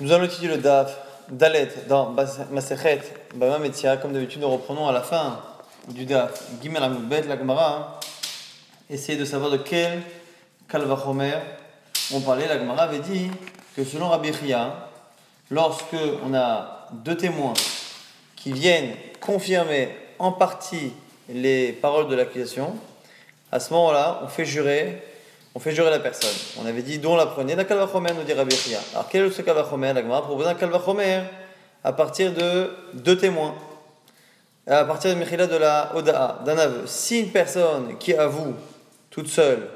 Nous allons étudier le Daf Dalet dans Masechet Bama Metzia. Comme d'habitude, nous reprenons à la fin du Daf Gimel Amoudbet, la Gemara. Essayer de savoir de quel Kalvachomer on parlait. La Gemara avait dit que selon Rabbi Chia, lorsque on a deux témoins qui viennent confirmer en partie les paroles de l'accusation, à ce moment-là, on fait jurer on fait jurer la personne. On avait dit dont la prenez, la kalvachomer, nous dit Rabbi. Alors quel est ce kalvachomer La Gemara propose un kalvachomer à partir de deux témoins. À partir de Mechila de la Oda'a, d'un aveu. Si une personne qui avoue toute seule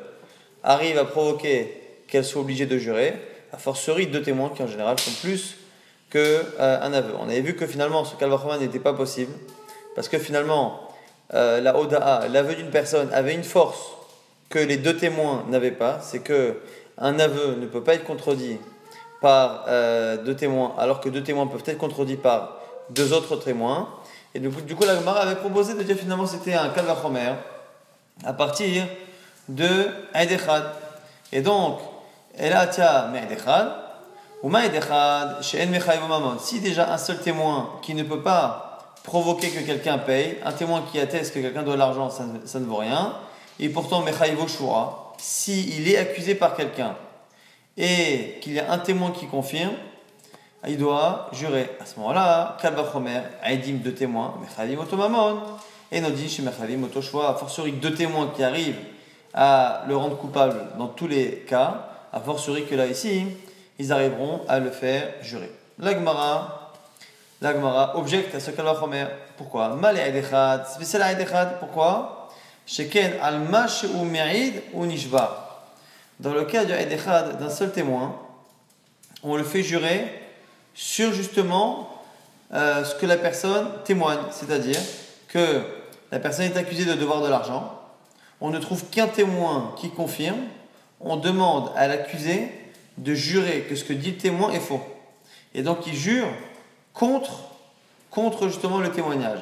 arrive à provoquer qu'elle soit obligée de jurer, a fortiori deux témoins qui en général sont plus qu'un euh, aveu. On avait vu que finalement ce kalvachomer n'était pas possible parce que finalement euh, la Oda'a, l'aveu d'une personne avait une force que les deux témoins n'avaient pas, c'est que un aveu ne peut pas être contredit par euh, deux témoins, alors que deux témoins peuvent être contredits par deux autres témoins. Et du coup, du coup la Gemara avait proposé de dire finalement c'était un kalvachomer à partir de Aïdechad. Et donc, ou chez En Si déjà un seul témoin qui ne peut pas provoquer que quelqu'un paye, un témoin qui atteste que quelqu'un doit l'argent, ça, ça ne vaut rien et pourtant Mechaïvo Shura, s'il est accusé par quelqu'un et qu'il y a un témoin qui confirme, il doit jurer. À ce moment-là, Kalba Chomer, Aidim, deux témoins, Mechavim Otomamon, et Nodin chez Mechavim Otoshua, a fortiori deux témoins qui arrivent à le rendre coupable dans tous les cas, a fortiori que là, ici, ils arriveront à le faire jurer. L'Agmara, l'Agmara objecte à ce Kalba Chomer. Pourquoi? Mal Pourquoi? Sheken al ou me'id ou nishba. Dans le cas du Eidechad d'un seul témoin, on le fait jurer sur justement euh, ce que la personne témoigne, c'est-à-dire que la personne est accusée de devoir de l'argent, on ne trouve qu'un témoin qui confirme, on demande à l'accusé de jurer que ce que dit le témoin est faux. Et donc il jure contre, contre justement le témoignage.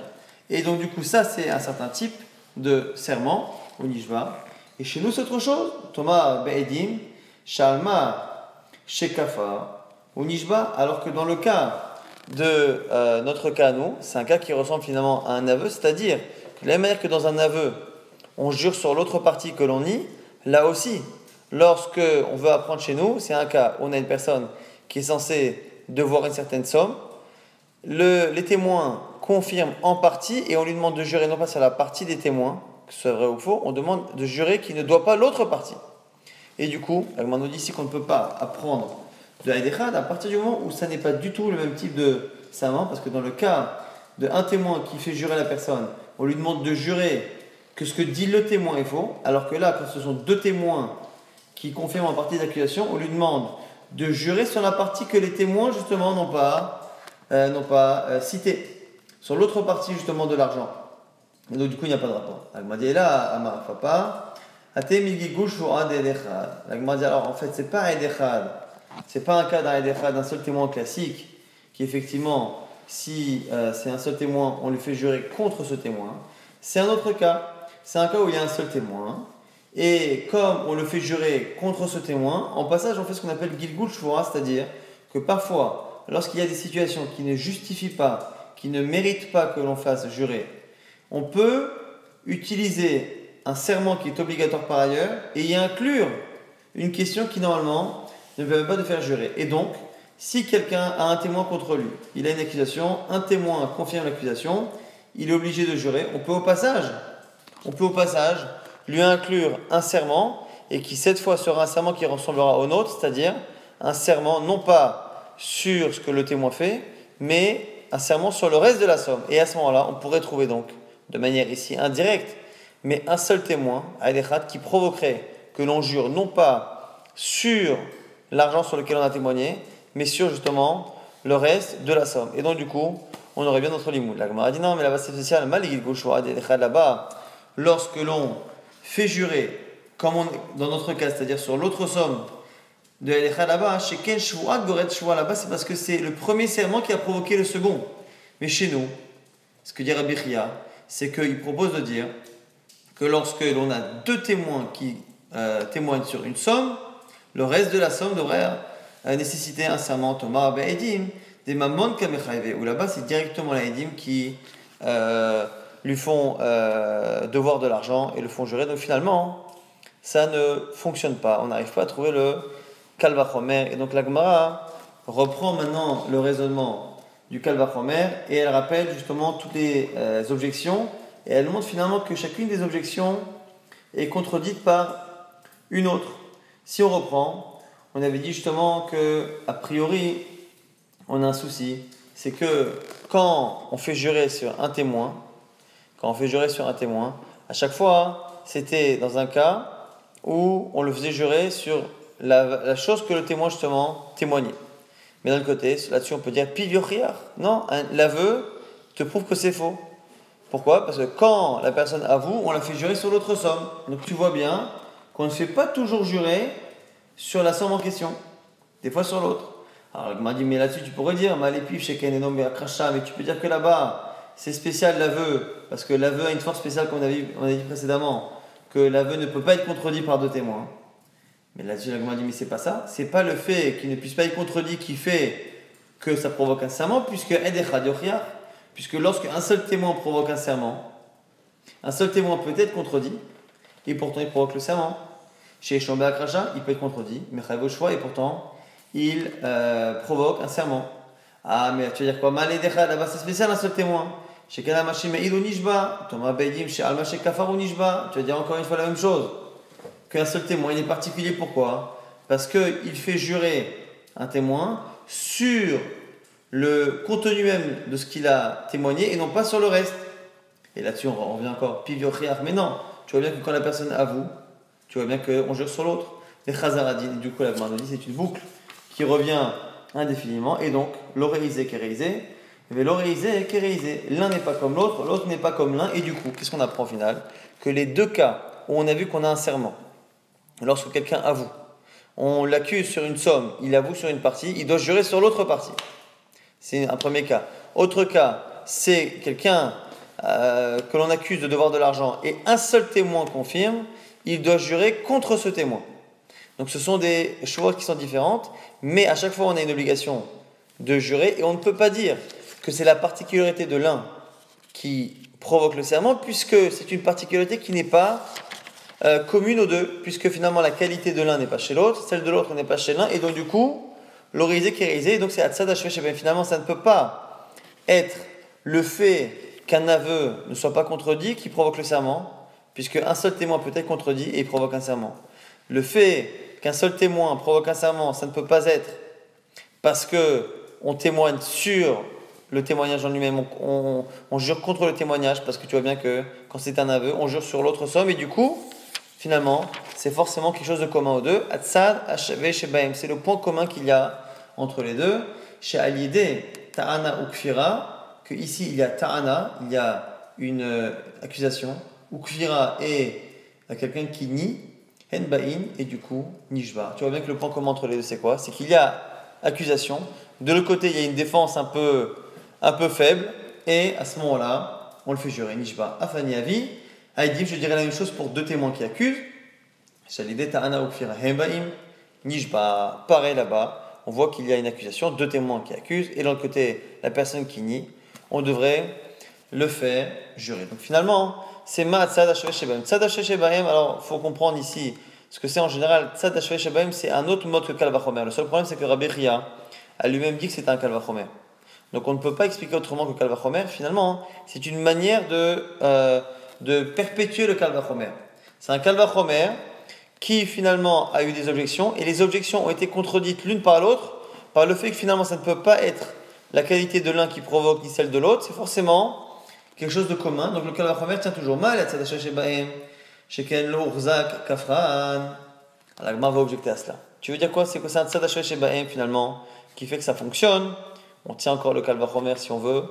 Et donc du coup ça c'est un certain type de serment, au Nishba. Et chez nous, c'est autre chose. Thomas Be'edim, Shalma, Shekafa, au Nishba, alors que dans le cas de euh, notre cas, nous, c'est un cas qui ressemble finalement à un aveu, c'est-à-dire que la manière que dans un aveu, on jure sur l'autre partie que l'on nie, là aussi, lorsque on veut apprendre chez nous, c'est un cas où on a une personne qui est censée devoir une certaine somme, le, les témoins confirme en partie et on lui demande de jurer non pas sur la partie des témoins, que ce soit vrai ou faux, on demande de jurer qu'il ne doit pas l'autre partie. Et du coup, on nous dit ici qu'on ne peut pas apprendre de Haïdechad à partir du moment où ça n'est pas du tout le même type de serment, parce que dans le cas d'un témoin qui fait jurer la personne, on lui demande de jurer que ce que dit le témoin est faux, alors que là, quand ce sont deux témoins qui confirment en partie d'accusation, on lui demande de jurer sur la partie que les témoins justement n'ont pas, euh, pas euh, citée sur l'autre partie justement de l'argent. Et donc du coup, il n'y a pas de rapport. Dit alors en fait, c'est pas Edechad, c'est pas un cas d'un d'un seul témoin classique, qui effectivement, si euh, c'est un seul témoin, on lui fait jurer contre ce témoin. C'est un autre cas, c'est un cas où il y a un seul témoin. Et comme on le fait jurer contre ce témoin, en passage, on fait ce qu'on appelle Gilgul c'est-à-dire que parfois, lorsqu'il y a des situations qui ne justifient pas qui ne mérite pas que l'on fasse jurer, on peut utiliser un serment qui est obligatoire par ailleurs et y inclure une question qui normalement ne permet pas de faire jurer. Et donc, si quelqu'un a un témoin contre lui, il a une accusation, un témoin confirme l'accusation, il est obligé de jurer. On peut au passage, on peut au passage lui inclure un serment et qui cette fois sera un serment qui ressemblera au nôtre, c'est-à-dire un serment non pas sur ce que le témoin fait, mais un serment sur le reste de la somme. Et à ce moment-là, on pourrait trouver donc, de manière ici indirecte, mais un seul témoin, Aïdechat, qui provoquerait que l'on jure non pas sur l'argent sur lequel on a témoigné, mais sur justement le reste de la somme. Et donc du coup, on aurait bien notre limoud. La Gemara dit non, mais là-bas c'est spécial, là-bas, lorsque l'on fait jurer, comme on, dans notre cas, c'est-à-dire sur l'autre somme de Elecha là-bas, chez Ken Goret là-bas, c'est parce que c'est le premier serment qui a provoqué le second. Mais chez nous, ce que dit Rabbi c'est qu'il propose de dire que lorsque l'on a deux témoins qui euh, témoignent sur une somme, le reste de la somme devrait nécessiter un serment, Thomas Edim, des Mamon Kamechaive, où là-bas c'est directement la Edim qui euh, lui font euh, devoir de l'argent et le font jurer. Donc finalement, ça ne fonctionne pas. On n'arrive pas à trouver le Kalvachomer. Et donc la Gemara reprend maintenant le raisonnement du Kalvachomer et elle rappelle justement toutes les euh, objections et elle montre finalement que chacune des objections est contredite par une autre. Si on reprend, on avait dit justement que, a priori, on a un souci. C'est que quand on fait jurer sur un témoin, quand on fait jurer sur un témoin, à chaque fois, c'était dans un cas où on le faisait jurer sur la, chose que le témoin justement témoignait. Mais d'un côté, là-dessus, on peut dire piviochiar. Non, l'aveu te prouve que c'est faux. Pourquoi? Parce que quand la personne avoue, on la fait jurer sur l'autre somme. Donc tu vois bien qu'on ne fait pas toujours jurer sur la somme en question, des fois sur l'autre. Alors il m'a dit, mais là-dessus tu pourrais dire, mais tu peux dire que là-bas, c'est spécial l'aveu, parce que l'aveu a une force spéciale, comme on a dit précédemment, que l'aveu ne peut pas être contredit par deux témoins. Mais là-dessus, m'a dit, mais c'est pas ça. C'est pas le fait qu'il ne puisse pas être contredit qui fait que ça provoque un serment, puisque puisque lorsque un seul témoin provoque un serment, un seul témoin peut être contredit, et pourtant il provoque le serment. Chez Shombe Akracha, il peut être contredit, mais choix, et pourtant il euh, provoque un serment. Ah, mais tu vas dire quoi? Là-bas, c'est spécial un seul témoin. Chez Kanamashim Nishba, Thomas Beidim, chez Almaché Kafaru Nishba. Tu vas dire encore une fois la même chose? Qu'un seul témoin, il est particulier. Pourquoi? Parce qu'il fait jurer un témoin sur le contenu même de ce qu'il a témoigné et non pas sur le reste. Et là-dessus, on revient encore. Mais non, tu vois bien que quand la personne avoue, tu vois bien qu'on jure sur l'autre. Les chazaradines, du coup, la dit c'est une boucle qui revient indéfiniment. Et donc, l'oréisé, kéréisé, mais l'oréisé, kéréisé. L'un n'est pas comme l'autre, l'autre n'est pas comme l'un. Et du coup, qu'est-ce qu'on apprend au final? Que les deux cas où on a vu qu'on a un serment, lorsque quelqu'un avoue, on l'accuse sur une somme, il avoue sur une partie, il doit jurer sur l'autre partie. C'est un premier cas. Autre cas, c'est quelqu'un euh, que l'on accuse de devoir de l'argent et un seul témoin confirme, il doit jurer contre ce témoin. Donc ce sont des choses qui sont différentes, mais à chaque fois on a une obligation de jurer et on ne peut pas dire que c'est la particularité de l'un qui provoque le serment, puisque c'est une particularité qui n'est pas euh, commune aux deux, puisque finalement la qualité de l'un n'est pas chez l'autre, celle de l'autre n'est pas chez l'un, et donc du coup, l'orisé qui est donc c'est Atsad Finalement, ça ne peut pas être le fait qu'un aveu ne soit pas contredit qui provoque le serment, puisque un seul témoin peut être contredit et il provoque un serment. Le fait qu'un seul témoin provoque un serment, ça ne peut pas être parce que on témoigne sur le témoignage en lui-même, on, jure contre le témoignage, parce que tu vois bien que quand c'est un aveu, on jure sur l'autre somme, et du coup, finalement, c'est forcément quelque chose de commun aux deux. Atsad, c'est le point commun qu'il y a entre les deux. Chez Alidé, Ta'ana ou Kfira, que ici il y a Ta'ana, il y a une euh, accusation, ou Kfira est quelqu'un qui nie, Henbain, et du coup, Nishba. Tu vois bien que le point commun entre les deux, c'est quoi? C'est qu'il y a accusation. De l'autre côté, il y a une défense un peu, un peu faible. Et à ce moment-là, on le fait jurer. Nishba, Afani Avi. Aïdim, je dirais la même chose pour deux témoins qui accusent. Shalidé Ta'ana Ukfira Henbaim. Nishba, pareil là-bas. On voit qu'il y a une accusation, deux témoins qui accusent. Et de l'autre côté, la personne qui nie. On devrait le faire jurer. Donc finalement, c'est ma tzad shebaim. Tzad shebaim, alors il faut comprendre ici ce que c'est en général. Tzad shebaim, c'est un autre mode que kalvachomer. Le seul problème, c'est que Rabbi Ria a lui-même dit que c'est un kalvachomer. Donc on ne peut pas expliquer autrement que kalvachomer. Finalement, c'est une manière de, euh, de perpétuer le kalvachomer. C'est un kalvachomer qui finalement a eu des objections et les objections ont été contredites l'une par l'autre par le fait que finalement ça ne peut pas être la qualité de l'un qui provoque ni celle de l'autre, c'est forcément quelque chose de commun. Donc le Kalvachomer tient toujours mal. Kafran. L'agma va objecter à cela. Tu veux dire quoi? C'est que c'est un shebaim finalement qui fait que ça fonctionne. On tient encore le Kalvachomer si on veut.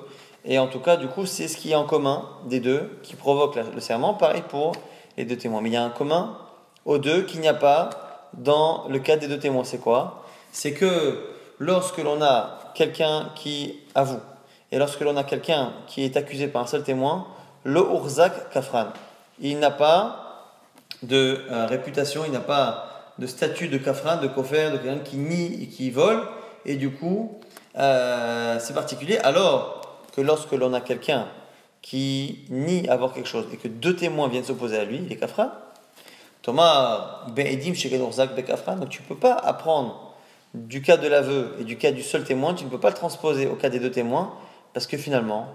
Et en tout cas, du coup, c'est ce qui est en commun des deux qui provoque le serment. Pareil pour les deux témoins. Mais il y a un commun aux deux qu'il n'y a pas dans le cas des deux témoins. C'est quoi? C'est que lorsque l'on a quelqu'un qui avoue et lorsque l'on a quelqu'un qui est accusé par un seul témoin, le urzak kafran. Il n'a pas de euh, réputation, il n'a pas de statut de kafran, de kofer, de quelqu'un qui nie et qui vole, et du coup, euh, c'est particulier. Alors que lorsque l'on a quelqu'un qui nie avoir quelque chose et que deux témoins viennent s'opposer à lui, il est kafran. Thomas, Be'edim Shekedorzak Bekafran, donc tu ne peux pas apprendre du cas de l'aveu et du cas du seul témoin, tu ne peux pas le transposer au cas des deux témoins, parce que finalement,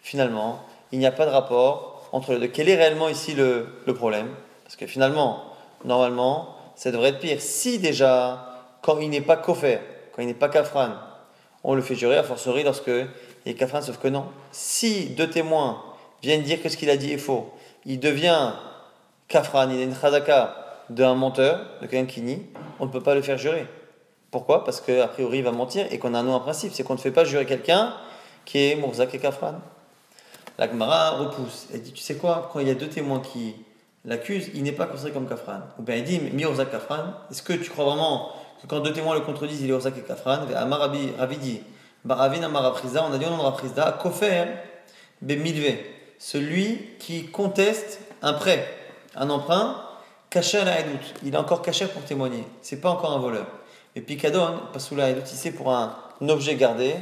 finalement, il n'y a pas de rapport entre les deux. Quel est réellement ici le, problème? Parce que finalement, normalement, ça devrait être pire. Si déjà, quand il n'est pas koffer, quand il n'est pas kafran, on le fait jurer, a fortiori lorsque est kafran, sauf que non. Si deux témoins viennent dire que ce qu'il a dit est faux, il devient kafran, il est une chazaka d'un menteur, de quelqu'un qui nie, on ne peut pas le faire jurer. Pourquoi? Parce qu'a priori il va mentir et qu'on a un principe, c'est qu'on ne fait pas jurer quelqu'un qui est Mourzak et Kafran. La Gemara repousse. Elle dit Tu sais quoi? Quand il y a deux témoins qui l'accusent, il n'est pas considéré comme Kafran. Ou bien il dit Mirzak Kafran. Est-ce que tu crois vraiment que quand deux témoins le contredisent, il est Urzak et Kafran? Amarabi Ravidi. Baravin Amaraprizda. On a dit au nom de Kofer Bemilve. Celui qui conteste un prêt, un emprunt, caché à la Il est encore caché pour témoigner. C'est pas encore un voleur. Et Picadon, Pasoula Haïdout, ici pour un objet gardé,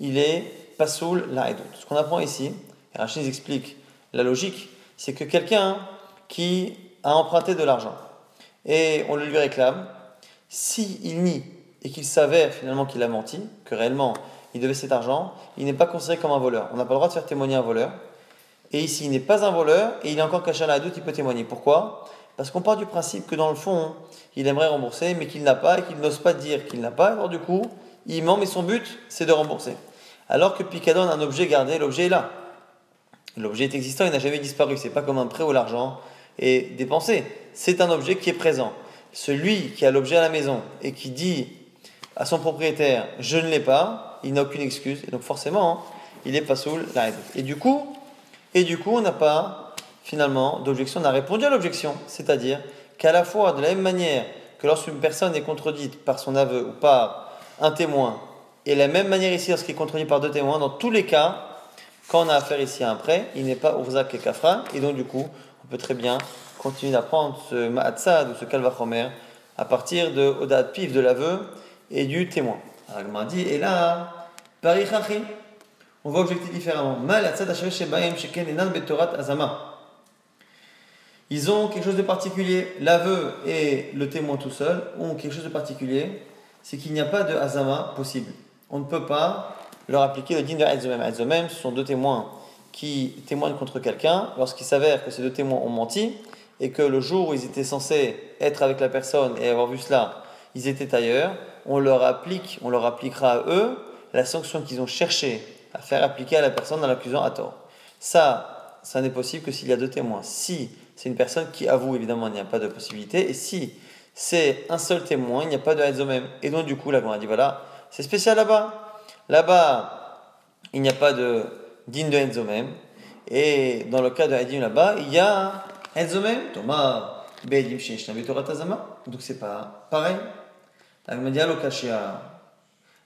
il est Pasoul la Ce qu'on apprend ici, Rachid explique la logique, c'est que quelqu'un qui a emprunté de l'argent et on le lui réclame, s'il il nie et qu'il s'avère finalement qu'il a menti, que réellement il devait cet argent, il n'est pas considéré comme un voleur. On n'a pas le droit de faire témoigner un voleur. Et ici, il n'est pas un voleur et il est encore caché à la doute, il peut témoigner. Pourquoi? Parce qu'on part du principe que dans le fond, il aimerait rembourser, mais qu'il n'a pas et qu'il n'ose pas dire qu'il n'a pas. Alors du coup, il ment, mais son but, c'est de rembourser. Alors que Picadon, un objet gardé, l'objet est là. L'objet est existant, il n'a jamais disparu. C'est pas comme un prêt ou l'argent est dépensé. C'est un objet qui est présent. Celui qui a l'objet à la maison et qui dit à son propriétaire je ne l'ai pas, il n'a aucune excuse. Et donc forcément, hein, il est pas sous la Et du coup, et du coup, on n'a pas finalement d'objection. On a répondu à l'objection, c'est-à-dire qu'à la fois, de la même manière que lorsqu'une personne est contredite par son aveu ou par un témoin, et de la même manière ici lorsqu'il est contredit par deux témoins, dans tous les cas, quand on a affaire ici à un prêt, il n'est pas Urzak et Kafra, et donc du coup, on peut très bien continuer d'apprendre ce Ma'atsad ou ce Kalvachomer à partir de Odat Pif de l'aveu et du témoin. Alors, dit, et là, Paris on va objecter différemment. Ils ont quelque chose de particulier. L'aveu et le témoin tout seul ont quelque chose de particulier. C'est qu'il n'y a pas de Azama possible. On ne peut pas leur appliquer le din de Azomem. Ce sont deux témoins qui témoignent contre quelqu'un. Lorsqu'il s'avère que ces deux témoins ont menti et que le jour où ils étaient censés être avec la personne et avoir vu cela, ils étaient ailleurs, on leur applique, on leur appliquera à eux la sanction qu'ils ont cherché à faire appliquer à la personne en l'accusant à tort. Ça, ça n'est possible que s'il y a deux témoins. Si c'est une personne qui avoue, évidemment, il n'y a pas de possibilité. Et si c'est un seul témoin, il n'y a pas de même. Et donc, du coup, on a dit voilà, c'est spécial là-bas. Là-bas, il n'y a pas de digne de même. Et dans le cas de Hadim là-bas, il y a même. Thomas, donc c'est pas pareil. La Gemara dit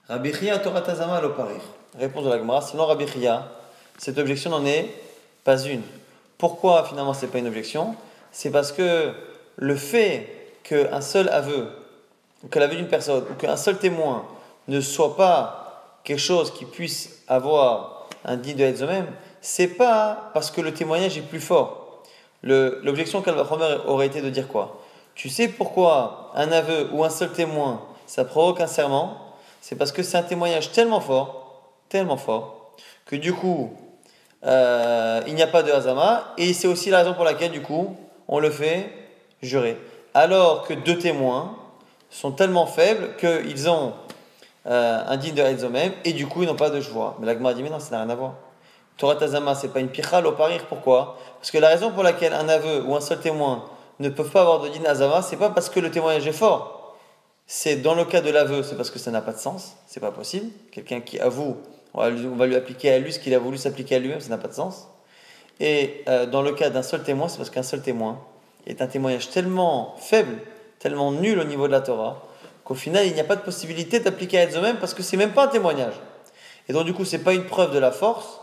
Rabbi Chia Torah lo parir. Réponse de la Gemara, sinon Rabbi Chia, cette objection n'en est pas une. Pourquoi finalement ce n'est pas une objection? C'est parce que le fait qu'un seul aveu, que l'aveu d'une personne, ou qu'un seul témoin ne soit pas quelque chose qui puisse avoir un dit de être même, c'est pas parce que le témoignage est plus fort. L'objection qu'Alva aurait été de dire quoi? Tu sais pourquoi un aveu ou un seul témoin, ça provoque un serment C'est parce que c'est un témoignage tellement fort tellement fort que du coup, euh, il n'y a pas de Hazama, et c'est aussi la raison pour laquelle, du coup, on le fait jurer. Alors que deux témoins sont tellement faibles qu'ils ont euh, un digne de Hazomem, et du coup, ils n'ont pas de joie. Mais l'Agma dit, mais non, ça n'a rien à voir. Torah Hazama, c'est pas une pichal au parir. Pourquoi? Parce que la raison pour laquelle un aveu ou un seul témoin ne peuvent pas avoir de din Hazama, c'est pas parce que le témoignage est fort. C'est dans le cas de l'aveu, c'est parce que ça n'a pas de sens, c'est pas possible. Quelqu'un qui avoue on va, lui, appliquer à lui ce qu'il a voulu s'appliquer à lui-même, ça n'a pas de sens. Et euh, dans le cas d'un seul témoin, c'est parce qu'un seul témoin est un témoignage tellement faible, tellement nul au niveau de la Torah, qu'au final, il n'y a pas de possibilité d'appliquer à eux-mêmes parce que c'est même pas un témoignage. Et donc, du coup, c'est pas une preuve de la force,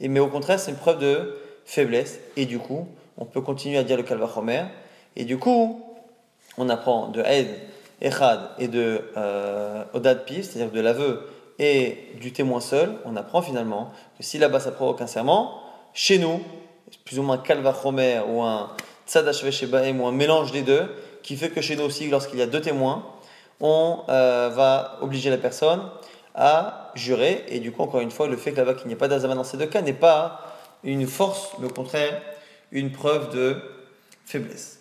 mais au contraire, c'est une preuve de faiblesse. Et du coup, on peut continuer à dire le Kalvachomer. Et du coup, on apprend de Eid, Echad et de euh, Odad Piv, c'est-à-dire de l'aveu et du témoin seul, on apprend finalement que si là-bas ça provoque un serment, chez nous, plus ou moins Kalvachomer ou un Tzadash ou un mélange des deux, qui fait que chez nous aussi, lorsqu'il y a deux témoins, on euh, va obliger la personne à jurer. Et du coup, encore une fois, le fait que là-bas qu'il n'y ait pas d'azama dans ces deux cas n'est pas une force, mais au contraire une preuve de faiblesse.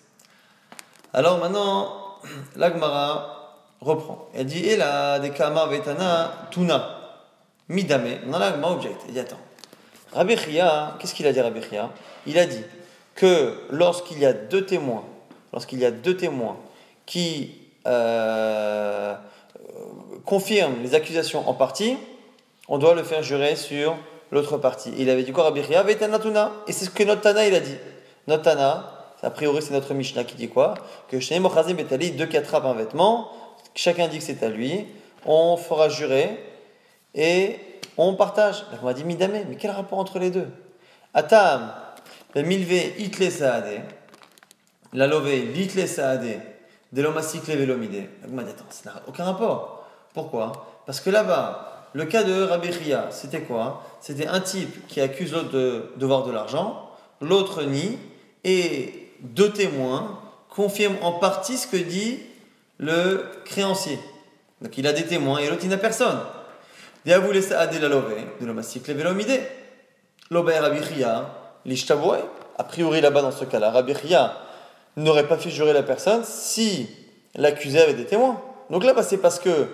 Alors maintenant, l'Agmara reprend. Elle dit Et là, des kamar vetana tuna midame. Non, l'Agmara objecte. Il dit Attends. Rabbi qu'est-ce qu'il a dit Rabbi Il a dit que lorsqu'il y a deux témoins, lorsqu'il y a deux témoins qui euh, confirment les accusations en partie, on doit le faire jurer sur l'autre partie. il avait dit quoi Rabbi Chia? Tuna. Et c'est ce que notre il a dit. Notre a priori c'est notre Mishnah qui dit quoi? Que chez Mochazim Betali, deux qui attrapent un vêtement, chacun dit que c'est à lui, on fera jurer et on partage. on m'a dit Midame, mais quel rapport entre les deux? Atam, le milve itle saade, la love l'itle saade, de l'omasikle velomide. On m'a dit attends, ça n'a aucun rapport. Pourquoi? Parce que là-bas, le cas de Rabbi c'était quoi? C'était un type qui accuse l'autre de devoir de l'argent, l'autre nie, et deux témoins confirment en partie ce que dit le créancier. Donc il a des témoins et l'autre il n'a personne. a priori là-bas dans ce cas-là, Rabbi n'aurait pas fait jurer la personne si l'accusé avait des témoins. Donc là, bas c'est parce que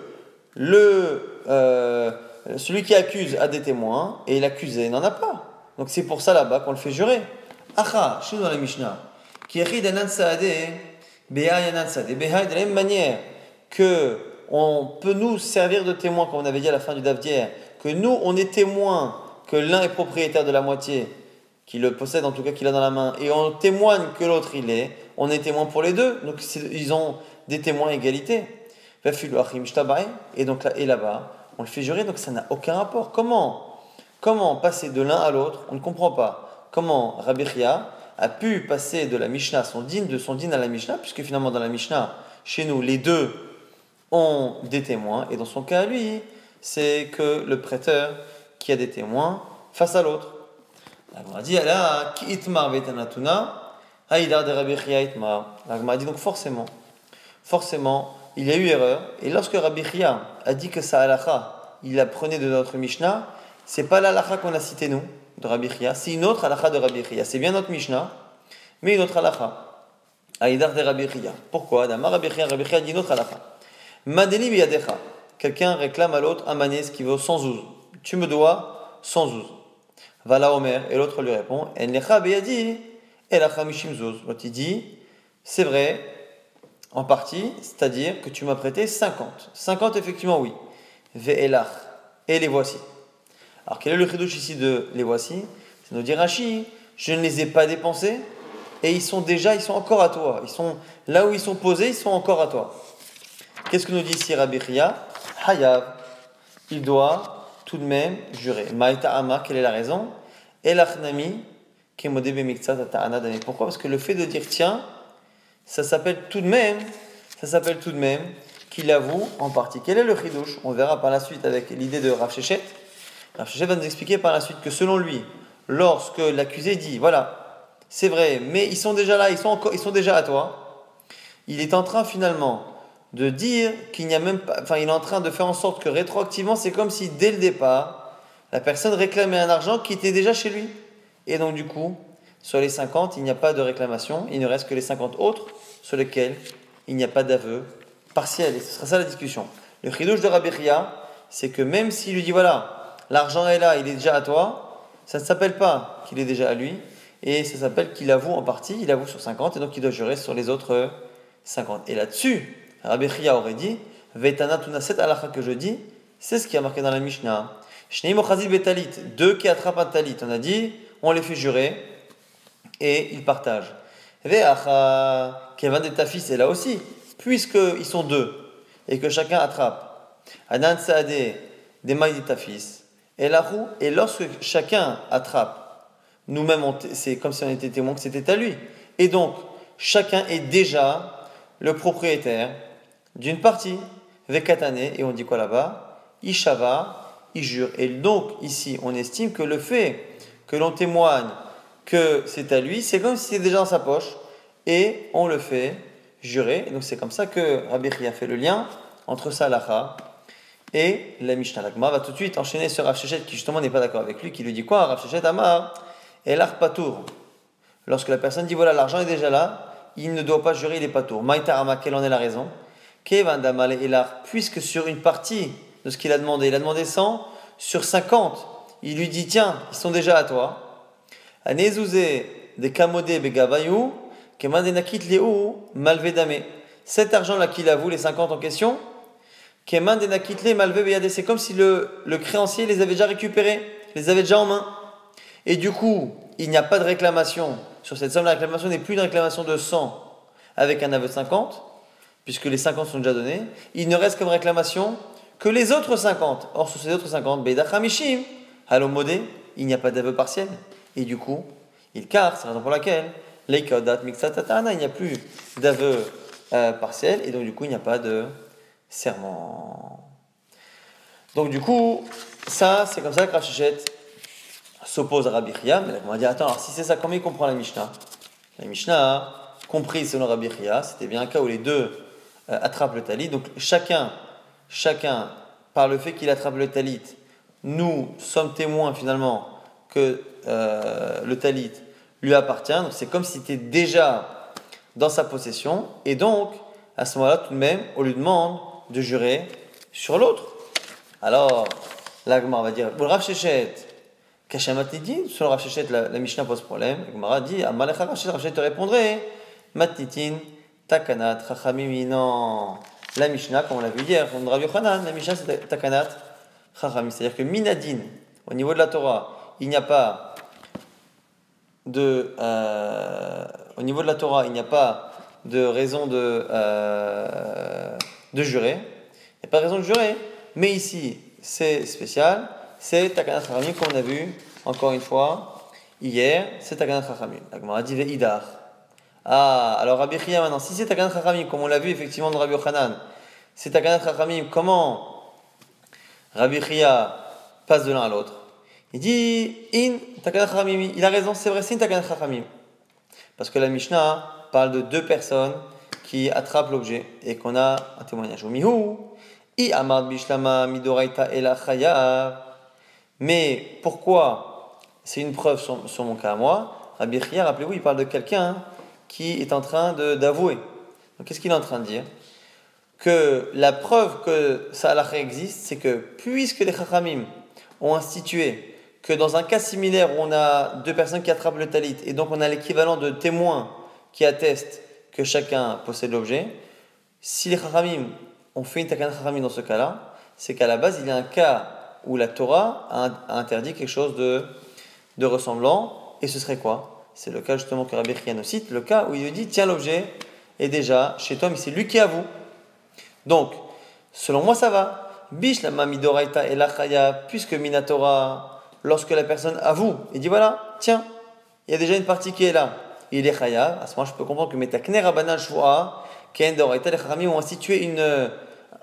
le, euh, celui qui accuse a des témoins et l'accusé n'en a pas. Donc c'est pour ça là-bas qu'on le fait jurer. Acha, chez nous dans la Mishnah, qui est de la même manière que on peut nous servir de témoin, comme on avait dit à la fin du Davdier, que nous, on est témoin que l'un est propriétaire de la moitié, qui le possède en tout cas, qu'il a dans la main, et on témoigne que l'autre il est, on est témoin pour les deux, donc ils ont des témoins égalité. Et donc là, et là-bas, on le fait jurer, donc ça n'a aucun rapport. Comment Comment passer de l'un à l'autre On ne comprend pas. Comment Rabbi Chia a pu passer de la Mishnah à son din, de son din à la Mishnah, puisque finalement dans la Mishnah, chez nous, les deux ont des témoins, et dans son cas, lui, c'est que le prêteur qui a des témoins face à l'autre. La dit, Allah, ki itmar vetanatuna, haïdar de Rabbi Chia itmar. La dit donc forcément, forcément, il y a eu erreur, et lorsque Rabbi Chia a dit que ça halakha, il apprenait de notre Mishnah, c'est pas l'halakha qu'on a cité nous, de Rabbi c'est une autre halakha de Rabbi Chia. C'est bien notre Mishnah, mais une autre halakha. Aïdar de Rabbi Chia. Pourquoi? Dama Rabbi Chia, Rabbi Chia dit une autre halakha. Madeli biyadecha. Quelqu'un réclame à l'autre un mané, qui vaut 100 zouz. Tu me dois 100 zouz. la Omer, et l'autre lui répond Enlecha beyadi, elacha mishim zouz. L'autre il dit C'est vrai, en partie, c'est-à-dire que tu m'as prêté 50. 50, effectivement, oui. Ve'elach, et les voici. Alors quel est le chidouche ici de les voici? C'est nous dire Rashi, je ne les ai pas dépensés et ils sont déjà, ils sont encore à toi. Ils sont là où ils sont posés, ils sont encore à toi. Qu'est-ce que nous dit ici Rabbi Hayav, il doit tout de même jurer. Maïta Ama, quelle est la raison? Elachnami, Pourquoi? Parce que le fait de dire tiens, ça s'appelle tout de même, ça s'appelle tout de même qu'il avoue en partie. Quel est le chidouche? On verra par la suite avec l'idée de Rav Shechet. Shechet va nous expliquer par la suite que selon lui, lorsque l'accusé dit voilà, c'est vrai, mais ils sont déjà là, ils sont, encore, ils sont déjà à toi, il est en train finalement de dire qu'il n'y a même pas. Enfin, il est en train de faire en sorte que rétroactivement, c'est comme si dès le départ, la personne réclamait un argent qui était déjà chez lui. Et donc, du coup, sur les 50, il n'y a pas de réclamation, il ne reste que les 50 autres sur lesquels il n'y a pas d'aveu partiel. Et ce sera ça la discussion. Le chidouche de Rabbi c'est que même s'il lui dit voilà, l'argent est là, il est déjà à toi, ça ne s'appelle pas qu'il est déjà à lui, et ça s'appelle qu'il avoue en partie, il avoue sur 50, et donc il doit jurer sur les autres 50. Et là-dessus, Rabbi Chia aurait dit, Vetana cette alakha que je dis, c'est ce qui a marqué dans la Mishnah. Betalit, deux qui attrapent un talit, on a dit, on les fait jurer et ils partagent. Ve'acha, Kevin et ta fils est là aussi, puisqu'ils sont deux et que chacun attrape. Anan Saade, des mailles de ta fils. Et la roue, et lorsque chacun attrape, nous-mêmes, c'est comme si on était témoin que c'était à lui. Et donc, chacun est déjà le propriétaire d'une partie, Vekatane, et on dit quoi là-bas? Ishava, il jure. Et donc, ici, on estime que le fait que l'on témoigne que c'est à lui, c'est comme si c'était déjà dans sa poche, et on le fait jurer. donc, c'est comme ça que Rabbi a fait le lien entre Salaha et la Mishnah. L'Agma va tout de suite enchaîner sur Rav qui justement n'est pas d'accord avec lui, qui lui dit quoi Rav Amar? Et l'Arpatour. Lorsque la personne dit voilà, l'argent est déjà là, il ne doit pas jurer, pas tour. Maïtarama, quelle en est la raison? Puisque sur une partie de ce qu'il a demandé, il a demandé 100, sur 50, il lui dit tiens, ils sont déjà à toi. Cet argent-là qu'il avoue, les 50 en question, c'est comme si le, le créancier les avait déjà récupérés, les avait déjà en main. Et du coup, il n'y a pas de réclamation sur cette somme. La réclamation n'est plus une réclamation de 100 avec un aveu de 50, puisque les 50 sont déjà donnés. Il ne reste comme réclamation que les autres 50. Or, sur ces autres 50, Beidachamishim, Halomodé, il n'y a pas d'aveu partiel. Et du coup, il car, c'est la raison pour laquelle, il n'y a plus d'aveu euh, partiel, et donc du coup, il n'y a pas de serment. Donc du coup, ça, c'est comme ça que Rachichet s'oppose à Rabbi Chia, mais on va dire, attends, alors si c'est ça, comment il comprend la Mishnah? La Mishnah, compris selon Rabbi Chia, c'était bien un cas où les deux euh, attrapent le talit, donc chacun, chacun, par le fait qu'il attrape le talit, nous sommes témoins finalement que euh, le talit lui appartient, donc c'est comme si c'était déjà dans sa possession, et donc, à ce moment-là, tout de même, on lui demande de jurer sur l'autre. Alors, l'Agmar va dire, Rav Shechet, Kashamat dit, sur Rav Shechet, la, la Mishnah pose problème. L'Agmar dit, Amalecha Rav Shechet te répondrait, Matnitin, Takanat, Chachamim, non. La Mishnah, comme on l'a vu hier, on Rav Yochanan, la Mishnah c'est Takanat, Chachamim. C'est-à-dire que Minadin, au niveau de la Torah, il n'y a pas de. Euh, au niveau de la Torah, il n'y a pas de raison de. Euh, de jurer. Il n'y a pas de raison de jurer. Mais ici, c'est spécial. C'est Takanat Chachamim, comme on a vu, encore une fois, hier, c'est Takanat Chachamim. La Gemara dit Idar. Ah, alors Rabbi Chia maintenant, si c'est Takanat Chachamim, comme on l'a vu effectivement dans Rabbi Yochanan, c'est Takanat Chachamim, comment Rabbi Chia passe de l'un à l'autre? Il dit In Chachamim. Il a raison, c'est vrai, c'est Takanat Chachamim. Parce que la Mishnah parle de deux personnes qui attrape l'objet et qu'on a un témoignage. Mais pourquoi c'est une preuve sur, mon cas à moi? Rabbi Chia, rappelez-vous, il parle de quelqu'un qui est en train d'avouer. Qu'est-ce qu'il est en train de dire? Que la preuve que ça existe, c'est que puisque les Chachamim ont institué que dans un cas similaire où on a deux personnes qui attrapent le talit et donc on a l'équivalent de témoins qui attestent que chacun possède l'objet. Si les Chachamim ont fait une Takan Chachamim dans ce cas-là, c'est qu'à la base, il y a un cas où la Torah a, interdit quelque chose de, ressemblant, et ce serait quoi? C'est le cas justement que Rabbi Chiano cite, le cas où il dit Tiens, l'objet est déjà chez toi, mais c'est lui qui avoue. Donc, selon moi, ça va. Bish la mamidoraita et la puisque Minatora, lorsque la personne avoue, il dit Voilà, tiens, il y a déjà une partie qui est là il est chayav. À ce moment, je peux comprendre que Metakner Rabbanan Shvoa, Ken Doraita, les Chachamim ont institué une,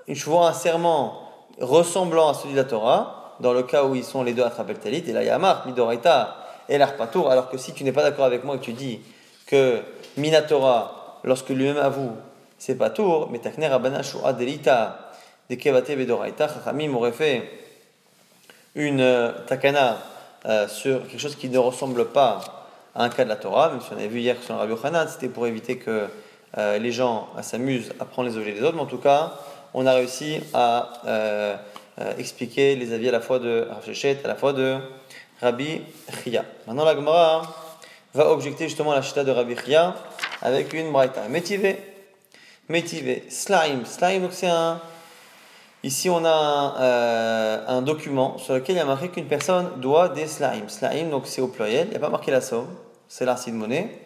une Shvoa, un serment ressemblant à celui de la Torah, dans le cas où ils sont les deux à le talit, et là il y a Marc, Midoraita et l'Arpatour, alors que si tu n'es pas d'accord avec moi et que tu dis que Minatora, lorsque lui-même avoue, c'est pas tour, mais Takner Rabbanan Shvoa Delita, de Kevate Bedoraita, Chachamim aurait fait une euh, takana euh, sur quelque chose qui ne ressemble pas un cas de la Torah, même si on avait vu hier sur Rabbi Yochanan, c'était pour éviter que euh, les gens s'amusent à prendre les objets des autres, mais en tout cas, on a réussi à euh, euh, expliquer les avis à la fois de à la fois de Rabbi Chia. Maintenant, la Gemara va objecter justement la chita de Rabbi Chia avec une braïta. Métivé, métivé, slaim. Slaim, donc c'est un. Ici, on a un, document sur lequel il y a marqué qu'une personne doit des slaim. Slaim, donc c'est au pluriel, il n'y a pas marqué la somme c'est l'arcide monnaie.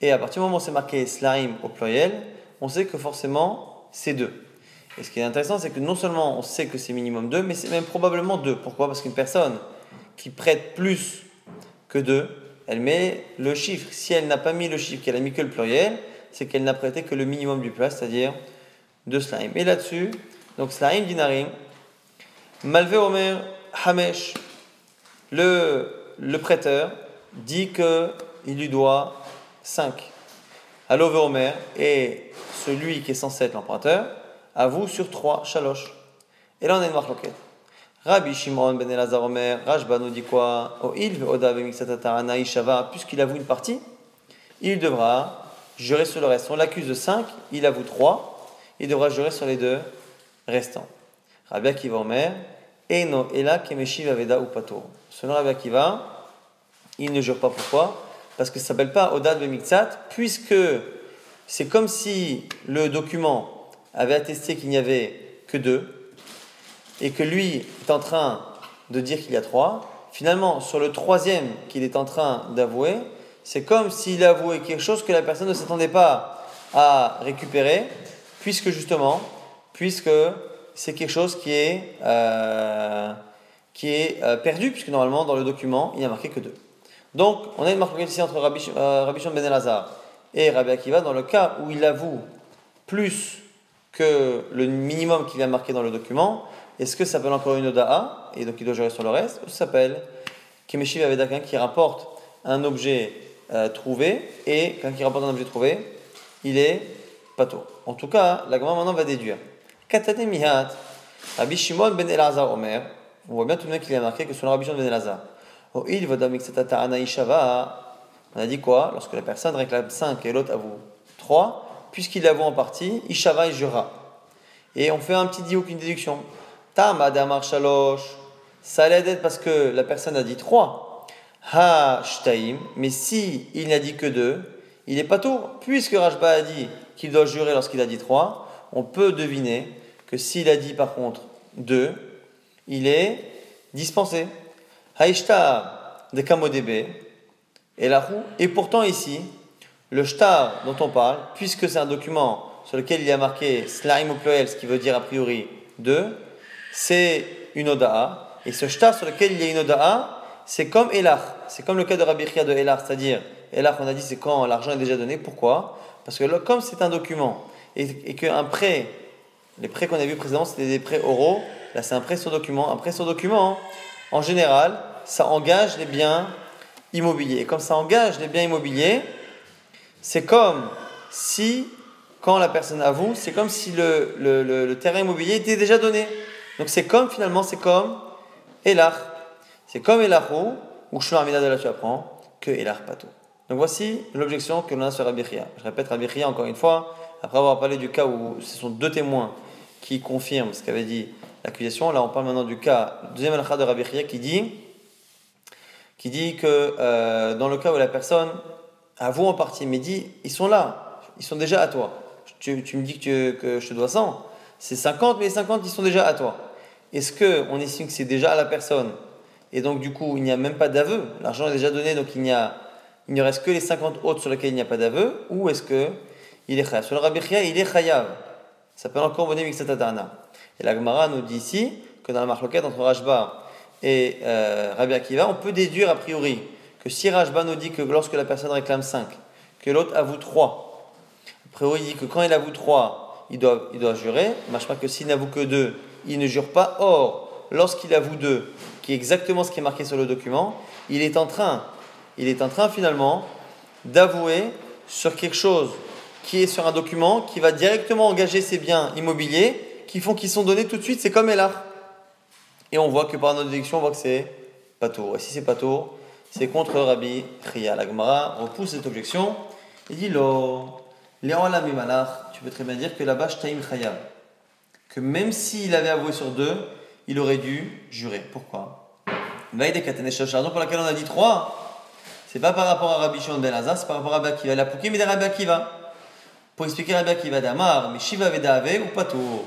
Et à partir du moment où c'est marqué slime au pluriel, on sait que forcément c'est deux. Et ce qui est intéressant, c'est que non seulement on sait que c'est minimum deux, mais c'est même probablement deux. Pourquoi? Parce qu'une personne qui prête plus que deux, elle met le chiffre. Si elle n'a pas mis le chiffre, qu'elle a mis que le pluriel, c'est qu'elle n'a prêté que le minimum du plat, c'est-à-dire deux slime. Et là-dessus, donc slime dinarim, malvé omer hamesh, le, le prêteur dit qu'il lui doit 5. Alove omer, et celui qui est censé être l'emprunteur, avoue sur 3 chaloches. Et là on a une marque Rabbi Shimon ben Elazar Omer, Rajba nous dit quoi? Puisqu'il avoue une partie, il devra jurer sur le reste. On l'accuse de 5, il avoue 3, il devra jurer sur les deux restants. Rabbi Akiva Omer, Eno Ela Kemeshiv Aveda ou Pato. Selon Rabbi Akiva, il ne jure pas pourquoi Parce que ça ne s'appelle pas Odad Bemixat, puisque c'est comme si le document avait attesté qu'il n'y avait que deux et que lui est en train de dire qu'il y a trois, finalement, sur le troisième qu'il est en train d'avouer, c'est comme s'il avouait quelque chose que la personne ne s'attendait pas à récupérer, puisque justement, puisque c'est quelque chose qui est, euh, qui est euh, perdu, puisque normalement, dans le document, il n'y a marqué que deux. Donc, on a une marque ici entre Rabbi, euh, Rabbi Ben Elazar et Rabbi Akiva, dans le cas où il avoue plus que le minimum qu'il a marqué dans le document, est-ce que ça s'appelle encore une Oda'a, et donc il doit gérer sur le reste, ou ça s'appelle Kemeshiv Avedakin qui rapporte un objet euh, trouvé, et quand il rapporte un objet trouvé, il est pato. En tout cas, la grand maintenant va déduire. Katane Mihat, Rabbi Shimon ben Elazar Omer, on voit bien tout de même qu'il a marqué que selon Rabbi Shimon ben Elazar, on a dit quoi? Lorsque la personne réclame 5 et l'autre avoue 3, puisqu'il avoue en partie, Ishava et jura. Et on fait un petit diouk, une déduction. Tam Adamar Shalosh. Ça allait être parce que la personne a dit 3. Ha Shtaim. Mais si il n'a dit que 2, il n'est pas tout. Puisque Rajba a dit qu'il doit jurer lorsqu'il a dit 3, on peut deviner que s'il a dit par contre 2, il est dispensé. Haishtar de Kamodebe et la roue. Et pourtant ici, le shtar dont on parle, puisque c'est un document sur lequel il y a marqué slime au pluriel, ce qui veut dire a priori 2, c'est une oda'a. Et ce shtar sur lequel il y a une oda'a, c'est comme Elach. C'est comme le cas de Rabbi de Elach, c'est-à-dire, Elach, on a dit, c'est quand l'argent est déjà donné. Pourquoi? Parce que comme c'est un document et, et qu'un prêt, les prêts qu'on a vus précédemment, c'était des prêts oraux, là c'est un prêt sur document. Un prêt sur document, en général, ça engage les biens immobiliers. Et comme ça engage les biens immobiliers, c'est comme si, quand la personne avoue, c'est comme si le, le, terrain immobilier était déjà donné. Donc c'est comme finalement, c'est comme Elach. C'est comme Elachou, ou Shua Amida de la tu apprends, que Elach Pato. Donc voici l'objection que l'on a sur Rabbi Je répète Rabbi encore une fois, après avoir parlé du cas où ce sont deux témoins qui confirment ce qu'avait dit l'accusation. Là, on parle maintenant du cas, deuxième alakha de Rabbi qui dit, qui dit que euh, dans le cas où la personne avoue en partie, mais dit, ils sont là, ils sont déjà à toi. Tu, me dis que, que je te dois 100, c'est 50, mais les 50, ils sont déjà à toi. Est-ce qu'on estime que c'est déjà à la personne? Et donc du coup, il n'y a même pas d'aveu L'argent est déjà donné, donc il, n'y a, il ne reste que les 50 autres sur lesquels il n'y a pas d'aveu Ou est-ce que il est chayav? Sur le Rabbi il est chayav. Ça peut encore venir avec cette Et la Gemara nous dit ici que dans la marloquette entre Rajba et euh, Rabbi Akiva, on peut déduire a priori que si Rajba nous dit que lorsque la personne réclame 5, que l'autre avoue 3, a priori il dit que quand il avoue 3, il doit, il doit jurer. pas que s'il n'avoue que deux, il ne jure pas. Or, lorsqu'il avoue deux, qui est exactement ce qui est marqué sur le document, il est en train, il est en train finalement d'avouer sur quelque chose qui est sur un document qui va directement engager ses biens immobiliers qui font qu'ils sont donnés tout de suite. C'est comme Elar. Et on voit que par notre déduction, on voit que c'est pas tour. Et si c'est pas tour, c'est contre Rabbi Ria. La Gemara repousse cette objection et dit Lo, tu peux très bien dire que là-bas, Shtaim Chayav. Que même s'il avait avoué sur deux, il aurait dû jurer. Pourquoi? Raison pour laquelle on a dit trois, c'est pas par rapport à Rabbi Shimon ben Azar, c'est par rapport à Rabbi Akiva. La poukim de Rabbi Akiva. Pour expliquer Rabbi Akiva d'Amar, mais Shiva Veda Ave ou Pato.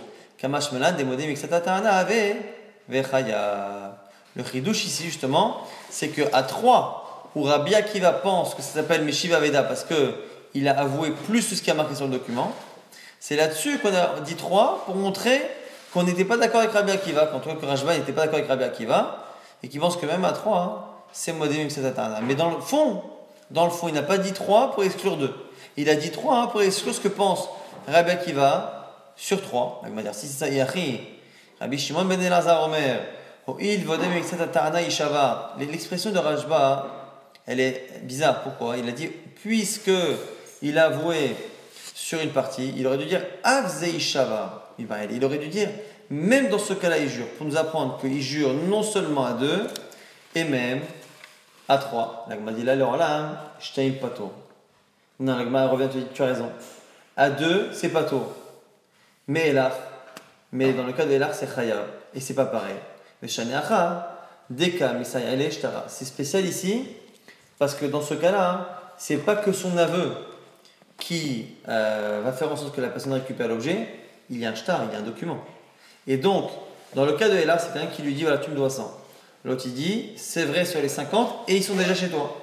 Le chidouche ici, justement, c'est que à trois, où Rabbi Akiva pense que ça s'appelle Meshiva Veda parce que il a avoué plus ce qui a marqué sur le document. C'est là-dessus qu'on a dit 3 pour montrer qu'on n'était pas d'accord avec Rabbi Akiva, quand que Rajba n'était pas d'accord avec Rabbi Akiva, et qu'il pense que même à 3, hein, c'est modé c'est Mais dans le fond, dans le fond, il n'a pas dit 3 pour exclure 2. Il a dit 3 hein, pour exclure ce que pense Rabbi Akiva sur 3. Il va dire si c'est ça, Rabbi Shimon ben Elazar Omer, L'expression de Rajba, elle est bizarre. Pourquoi? Il a dit, puisque il a avoué sur une partie, il aurait dû dire Avzeishava. Il aurait dû dire, même dans ce cas-là, il jure, pour nous apprendre qu'il jure non seulement à deux, et même à trois. L'agma dit là, alors là, je pas tôt. Non, l'agma revient, tu, as raison. À deux, c'est pas tôt. Mais mais dans le cas de l'art, c'est chaya. Et c'est pas pareil. Mais shaneacha, deka, shtara. C'est spécial ici, parce que dans ce cas-là, c'est pas que son aveu qui euh, va faire en sorte que la personne récupère l'objet, il y a un shtar, il y a un document. Et donc, dans le cas de Ella, c'est quelqu'un qui lui dit voilà, tu me dois 100. L'autre il dit c'est vrai sur les 50 et ils sont déjà chez toi.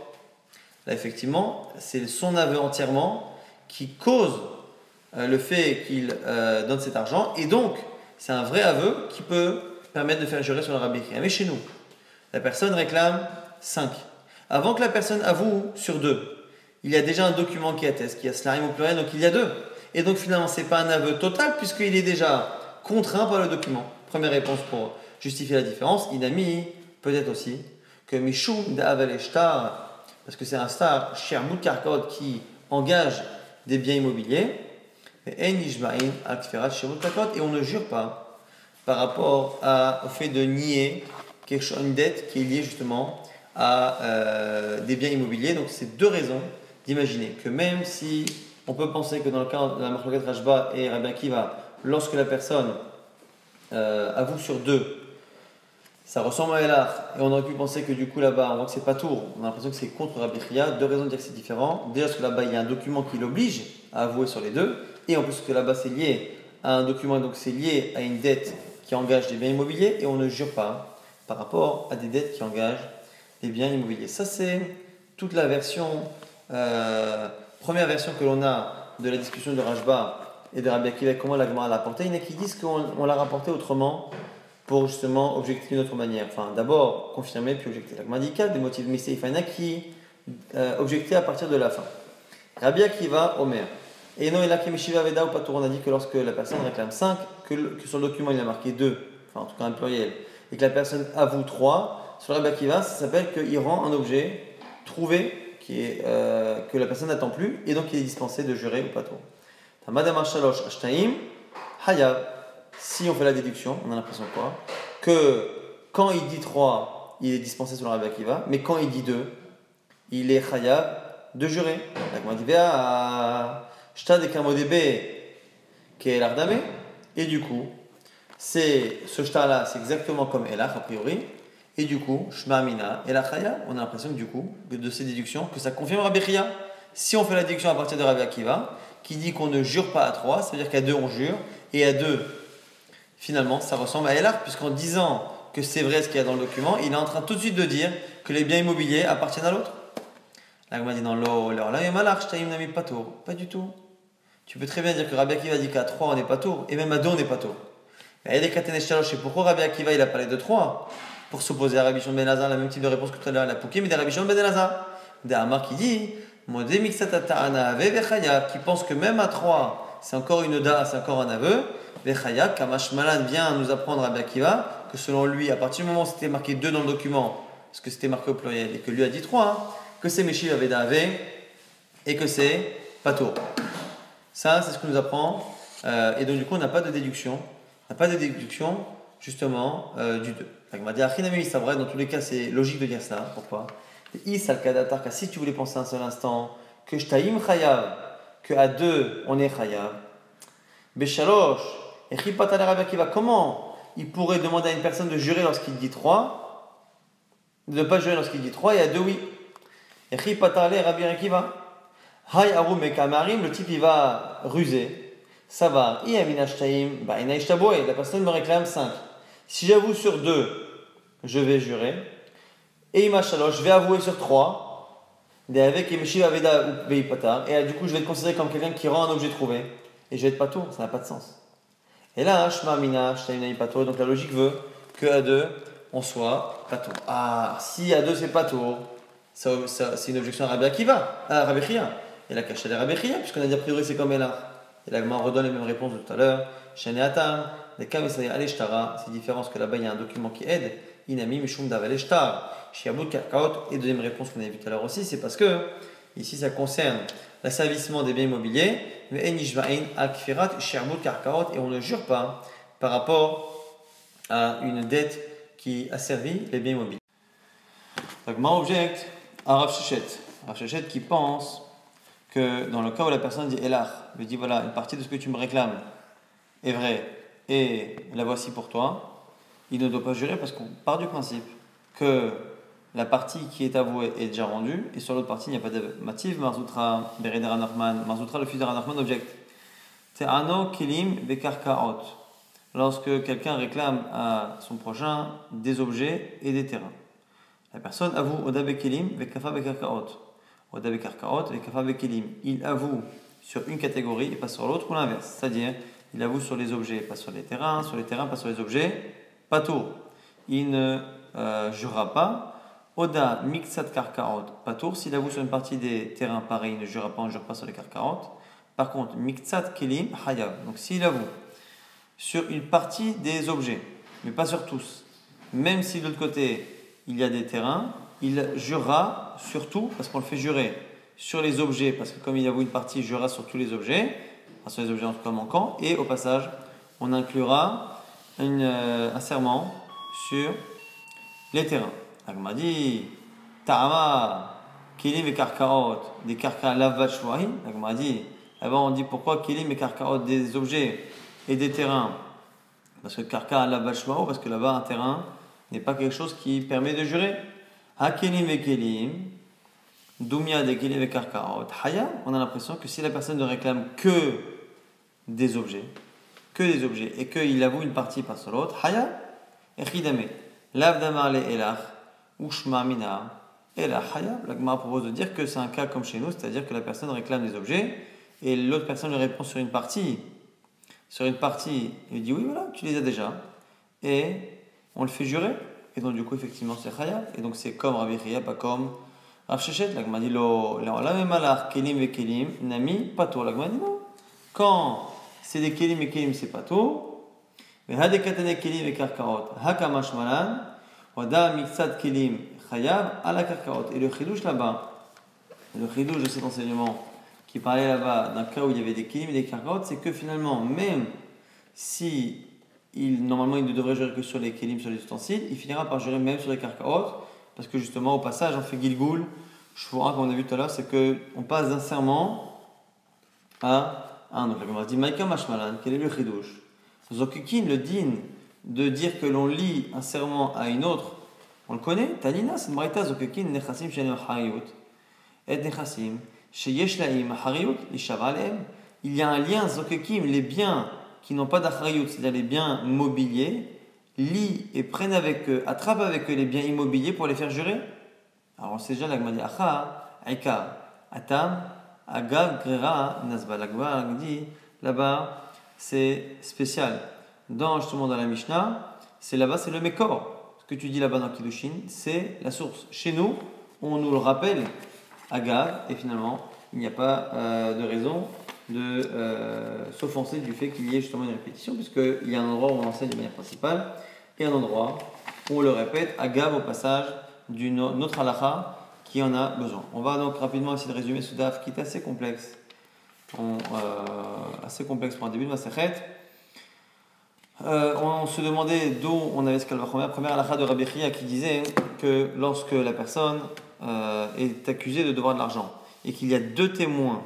Là, effectivement, c'est son aveu entièrement qui cause le fait qu'il euh, donne cet argent et donc c'est un vrai aveu qui peut permettre de faire jurer sur le rabbi. Mais chez nous, la personne réclame 5. Avant que la personne avoue sur 2, il y a déjà un document qui atteste qu'il y a slarim au pluriel, donc il y a deux. Et donc finalement, ce n'est pas un aveu total puisqu'il est déjà contraint par le document. Première réponse pour justifier la différence. Il a mis peut-être aussi que Mishum d'Avel parce que c'est un star, Shermout Karkot, qui engage des biens immobiliers, et on ne jure pas par rapport au fait de nier quelque chose, une dette qui est liée justement à euh, des biens immobiliers. Donc c'est deux raisons d'imaginer que même si on peut penser que dans le cas de la marque Rajba et Rabbi Akiva, lorsque la personne euh, avoue sur deux, ça ressemble à Elar, et on aurait pu penser que du coup là-bas, on voit que c'est pas tour, on a l'impression que c'est contre Rabbi Chia, deux raisons de dire que c'est différent. Déjà parce que là-bas, il y a un document qui l'oblige à avouer sur les deux, et en plus que là-bas, c'est lié à un document, donc c'est lié à une dette qui engage des biens immobiliers, et on ne jure pas par rapport à des dettes qui engagent des biens immobiliers. Ça, c'est toute la version, euh, première version que l'on a de la discussion de Rajba et de Rabbi Akiva, comment la l'a apporté. Il y en a qui disent qu'on l'a rapporté autrement pour justement objecter d'une autre manière. Enfin, d'abord confirmer puis objecter. La dit des motifs mystéiques. Il y en a qui euh, objectaient à partir de la fin. Rabbi Akiva, Omer. Et non, il a Veda ou Patour. On a dit que lorsque la personne réclame 5, que, que, sur le document il a marqué 2, enfin en tout cas un pluriel, et que la personne avoue 3, sur Rabbi Akiva, ça s'appelle qu'il rend un objet trouvé qui est, euh, que la personne n'attend plus et donc il est dispensé de jurer ou Patour. Madame Ashalosh Ashtaim, Hayab. Si on fait la déduction, on a l'impression quoi? Que quand il dit 3, il est dispensé sur le Rabbi Akiva, mais quand il dit 2, il est Hayab de jurer. Donc on dit Shtad et qui est et du coup, c'est ce shtar là, c'est exactement comme Elach a priori, et du coup, Shma Amina, Elachaya, on a l'impression que du coup, de ces déductions, que ça confirme Rabbi Chia. Si on fait la déduction à partir de Rabbi Akiva, qui dit qu'on ne jure pas à trois, c'est-à-dire qu'à deux on jure, et à deux, finalement, ça ressemble à Elar, puisqu'en disant que c'est vrai ce qu'il y a dans le document, il est en train tout de suite de dire que les biens immobiliers appartiennent à l'autre. L'agma dit l'eau, là, nami pato. Pas du tout. Tu peux très bien dire que Rabbi Akiva dit qu'à 3 on n'est pas tôt, et même à 2 on n'est pas tôt. Mais il y a des et pourquoi Rabbi Akiva il a parlé de 3 Pour s'opposer à Rabbi Shimon Ben Lazar, la même type de réponse que tout à l'heure, la Pouké, mais des Rabbi Shimon Ben Lazar. Des Amar qui dit qui pense que même à 3, c'est encore une da, c'est encore un aveu. Vechaya, Kamash Malan vient nous apprendre à Bakiva que selon lui, à partir du moment où c'était marqué 2 dans le document, parce que c'était marqué au pluriel, et que lui a dit 3, hein, que c'est Meshiv Aveda Ave et que c'est Pato. Ça, c'est ce que nous apprend. Euh, et donc, du coup, on n'a pas de déduction. On n'a pas de déduction, justement, euh, du 2. C'est vrai, dans tous les cas, c'est logique de dire ça. Pourquoi? Si tu voulais penser un seul instant que Shtaim Chayav, que à deux on est Chayav, Beshalosh, et Kiva, comment il pourrait demander à une personne de jurer lorsqu'il dit trois, de ne pas jurer lorsqu'il dit trois, et à deux oui. Et Rabbi Akiva. Le type il va ruser. Ça va. Bah, la personne me réclame 5. Si j'avoue sur deux, je vais jurer. Et je vais avouer sur trois, avec et du coup je vais être considéré comme quelqu'un qui rend un objet trouvé, et je vais être pas tour, ça n'a pas de sens. Et là, donc la logique veut que à deux, on soit pas. Ah, si à deux c'est pas tour, c'est une objection à Rabbi Akiva, à Rabbi Chia. Il a caché les Rabbi Chia, puisqu'on a dit a priori c'est comme Elar. Et là, on redonne les mêmes réponses de tout à l'heure. Atam, des Kamisaya Aleshtara, c'est différent parce que là-bas il y a un document qui aide. Inami Mishum Shiabut Karkaot. Et deuxième réponse qu'on a vu tout à l'heure aussi, c'est parce que ici ça concerne l'asservissement des biens immobiliers. Mais Al-Kfirat, Shiabut Karkaot. Et on ne jure pas par rapport à une dette qui a servi les biens immobiliers. Donc, ma objecte à Rav Shechet. Rav qui pense que dans le cas où la personne dit Elah, lui dit voilà, une partie de ce que tu me réclames est vrai et la voici pour toi, il ne doit pas jurer parce qu'on part du principe que la partie qui est avouée est déjà rendue et sur l'autre partie il n'y a pas de mativ, Marzoutra, Beredera Nachman, Marzoutra le de Nachman, object. C'est Ano Kilim Bekarkaot. Lorsque quelqu'un réclame à son prochain des objets et des terrains. La personne avoue Odabe Kilim Bekafa Bekarkaot. Il avoue sur une catégorie et pas sur l'autre ou l'inverse. C'est-à-dire, il avoue sur les objets, pas sur les terrains, sur les terrains, pas sur les objets, pas tout. Il ne euh, jurera pas. Oda mixat karkaot, pas tour. S'il avoue sur une partie des terrains, pareil, il ne jurera pas, on ne jure pas sur les karkaot. Par contre, mixat kelim hayav. Donc s'il avoue sur une partie des objets, mais pas sur tous, même si de l'autre côté il y a des terrains, il jurera surtout, parce qu'on le fait jurer, sur les objets, parce que comme il avoue une partie, il jurera sur tous les objets, sur les objets en tout cas manquants, et au passage, on inclura euh, un serment sur les terrains. M'a dit, Ta'ama, Kilim et Karkaot, des Karka. Donc on m'a dit, avant on dit pourquoi Kilim et Karkaot, des objets et des terrains? Parce que Karka lavachwahu, parce que là-bas un terrain n'est pas quelque chose qui permet de jurer. Hakelim vekelim, Dumia de kelim karkaot, Haya, on a l'impression que si la personne ne réclame que des objets, que des objets, et qu'il avoue une partie par sur l'autre, Haya, Echidame, Lavdamar le Elach, Ushma Mina, Elach Haya, l'agma propose de dire que c'est un cas comme chez nous, c'est-à-dire que la personne réclame des objets, et l'autre personne lui répond sur une partie, sur une partie, il dit oui, voilà, tu les as déjà, et on le fait jurer. Et donc, du coup, effectivement, c'est Chaya. Et donc, c'est comme Rabbi Chia, pas comme Rav Shechet. L'agma dit la même malach, kelim et kelim, nami, pato. L'agma dit non. Quand c'est des kelim et kelim, c'est pato. Mais hadekatane kelim et karkaot, hakamash malan, wada mixat kelim, chayab, ala karkaot. Et le chidouche là-bas, le chidouche de cet enseignement qui parlait là-bas d'un cas où il y avait des kelim et des karkaot, c'est que finalement, même si il, normalement, il ne devrait jurer que sur les kelim, sur les ustensiles. Il finira par jurer même sur les karkaot, parce que justement, au passage, on fait gilgoul. Shvura, comme on a vu tout à l'heure, c'est qu'on passe d'un serment à un autre. On va dire, Maïka Mashmalan, quel est le chidouche? Zokukin, le din de dire que l'on lit un serment à une autre, on le connaît? Tanina, c'est marita Zokukin, Nechasim, Shenem Hariyut, et Nechasim, Sheyesh Laim, Hariyut. Il y a un lien, Zokukim, les biens qui n'ont pas d'achrayut, c'est-à-dire les biens mobiliers, lient et prennent avec eux, attrapent avec eux les biens immobiliers pour les faire jurer Alors on sait déjà, l'agma dit Acha, Aika, Atam, Agav, Grera, Nazba. L'agma dit là-bas, c'est spécial. Dans justement dans la Mishnah, c'est là-bas, c'est le Mekor. Ce que tu dis là-bas dans Kiddushin, c'est la source. Chez nous, on nous le rappelle, Agav, et finalement, il n'y a pas euh, de raison de euh, s'offenser du fait qu'il y ait justement une répétition, puisqu'il y a un endroit où on enseigne de manière principale et un endroit où on le répète à gamme au passage d'une autre halakha qui en a besoin. On va donc rapidement essayer de résumer ce DAF qui est assez complexe, euh, assez complexe pour un début de Masechet. Euh, on se demandait d'où on avait ce calvachomer. Première halakha de Rabbi qui disait que lorsque la personne est accusée de devoir de l'argent et qu'il y a deux témoins,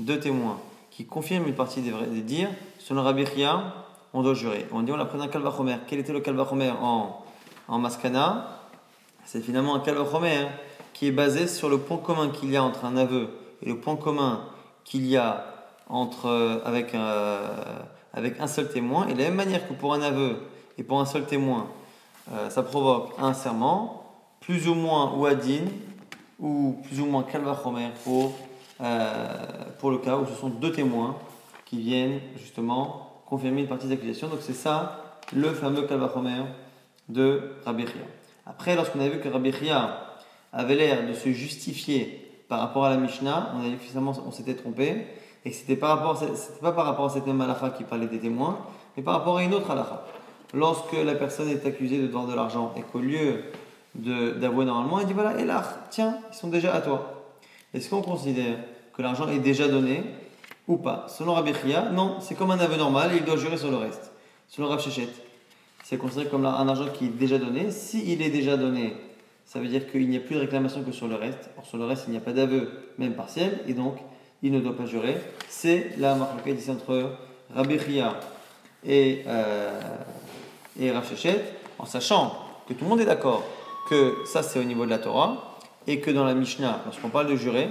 deux témoins qui confirme une partie des, vrais, des dires, selon Rabbi Chia, on doit jurer. On dit on a pris un kalvachomer. Quel était le kalvachomer en, en Maskana C'est finalement un kalvachomer qui est basé sur le point commun qu'il y a entre un aveu et le point commun qu'il y a entre, euh, avec, euh, avec un seul témoin. Et de la même manière que pour un aveu et pour un seul témoin, euh, ça provoque un serment, plus ou moins ouadine, ou plus ou moins kalvachomer pour pour le cas où ce sont deux témoins qui viennent justement confirmer une partie des accusations. Donc c'est ça le fameux Kalvachomer de Rabbi. Après, lorsqu'on a vu que Rabbi avait l'air de se justifier par rapport à la Mishnah, on a dit que finalement on s'était trompé, et que c'était pas par rapport à cette même halakha qui parlait des témoins, mais par rapport à une autre halakha. Lorsque la personne est accusée de devoir de l'argent et qu'au lieu d'avouer normalement, elle dit voilà, là, tiens, ils sont déjà à toi. Est-ce qu'on considère que l'argent est déjà donné ou pas Selon Rabbi Chia, non, c'est comme un aveu normal et il doit jurer sur le reste. Selon Shechet, c'est considéré comme un argent qui est déjà donné. S'il est déjà donné, ça veut dire qu'il n'y a plus de réclamation que sur le reste. Or, sur le reste, il n'y a pas d'aveu, même partiel, et donc il ne doit pas jurer. C'est la marque ici entre Rabbi Chia et, euh, et en sachant que tout le monde est d'accord que ça c'est au niveau de la Torah, et que dans la Mishnah, lorsqu'on parle de jurer,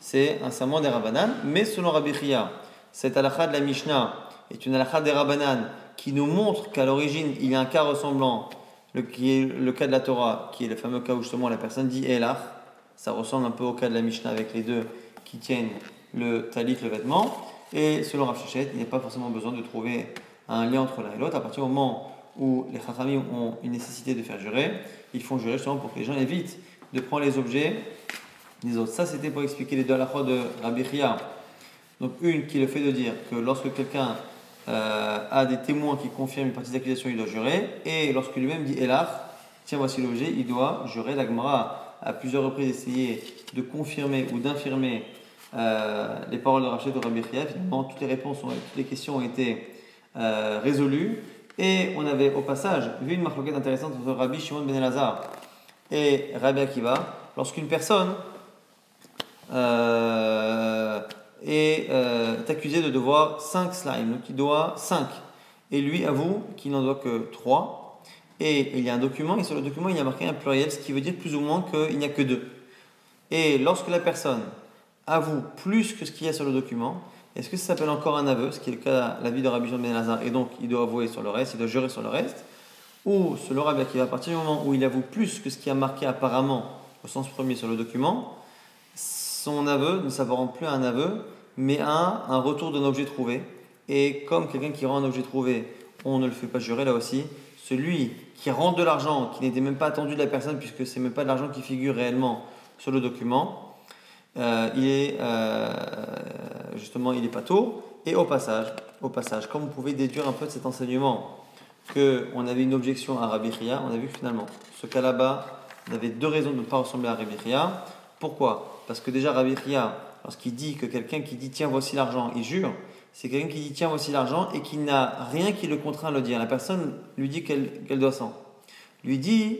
c'est un serment des Rabbanan, mais selon Rabbi Chia, cette halakha de la Mishnah est une halakha des Rabbanan qui nous montre qu'à l'origine il y a un cas ressemblant le, cas de la Torah, qui est le fameux cas où justement la personne dit Elach, ça ressemble un peu au cas de la Mishnah avec les deux qui tiennent le talit, le vêtement. Et selon Rav Shechet, il n'y a pas forcément besoin de trouver un lien entre l'un et l'autre. À partir du moment où les Chachamim ont une nécessité de faire jurer, ils font jurer justement pour que les gens évitent de prendre les objets des autres. Ça, c'était pour expliquer les deux halachot de Rabbi Chia. Donc, une qui est le fait de dire que lorsque quelqu'un euh, a des témoins qui confirment une partie d'accusation, il doit jurer. Et lorsque lui-même dit Elach, tiens, voici l'objet, il doit jurer. La Gemara a plusieurs reprises essayé de confirmer ou d'infirmer euh, les paroles de Rachid de Rabbi Chia. Finalement, toutes les réponses, toutes les questions ont été euh, résolues. Et on avait au passage vu une marque intéressante entre Rabbi Shimon ben Elazar et Rabbi Akiva. Lorsqu'une personne est, euh, accusé de devoir 5 slimes, donc il doit 5. Et lui avoue qu'il n'en doit que 3. Et il y a un document, et sur le document il y a marqué un pluriel, ce qui veut dire plus ou moins qu'il n'y a que 2. Et lorsque la personne avoue plus que ce qu'il y a sur le document, est-ce que ça s'appelle encore un aveu, ce qui est le cas la vie de Rabbi Jean Ben Lazare, et donc il doit avouer sur le reste, il doit jurer sur le reste, ou selon Rabbi qui à partir du moment où il avoue plus que ce qui a marqué apparemment au sens premier sur le document, son aveu ne s'apparente plus un aveu, mais à un retour d'un objet trouvé. Et comme quelqu'un qui rend un objet trouvé, on ne le fait pas jurer là aussi, celui qui rend de l'argent qui n'était même pas attendu de la personne, puisque c'est même pas de l'argent qui figure réellement sur le document, euh, il est euh, justement il est pas tôt. Et au passage, au passage, comme vous pouvez déduire un peu de cet enseignement qu'on avait une objection à Rabbi on a vu que finalement, ce cas là-bas, on avait deux raisons de ne pas ressembler à Rabbi. Pourquoi? Parce que déjà, Rabbi lorsqu'il dit que quelqu'un qui dit tiens, voici l'argent, il jure, c'est quelqu'un qui dit tiens, voici l'argent et qui n'a rien qui le contraint à le dire. La personne lui dit qu'elle doit 100. Lui dit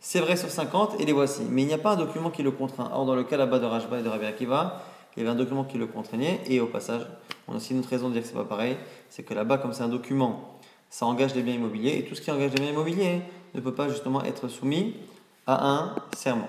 c'est vrai sur 50 et les voici. Mais il n'y a pas un document qui le contraint. Or, dans le cas là-bas de Rajba et de Rabbi Akiva, il y avait un document qui le contraignait. Et au passage, on a aussi une autre raison de dire que c'est pas pareil c'est que là-bas, comme c'est un document, ça engage les biens immobiliers. Et tout ce qui engage les biens immobiliers ne peut pas justement être soumis à un serment.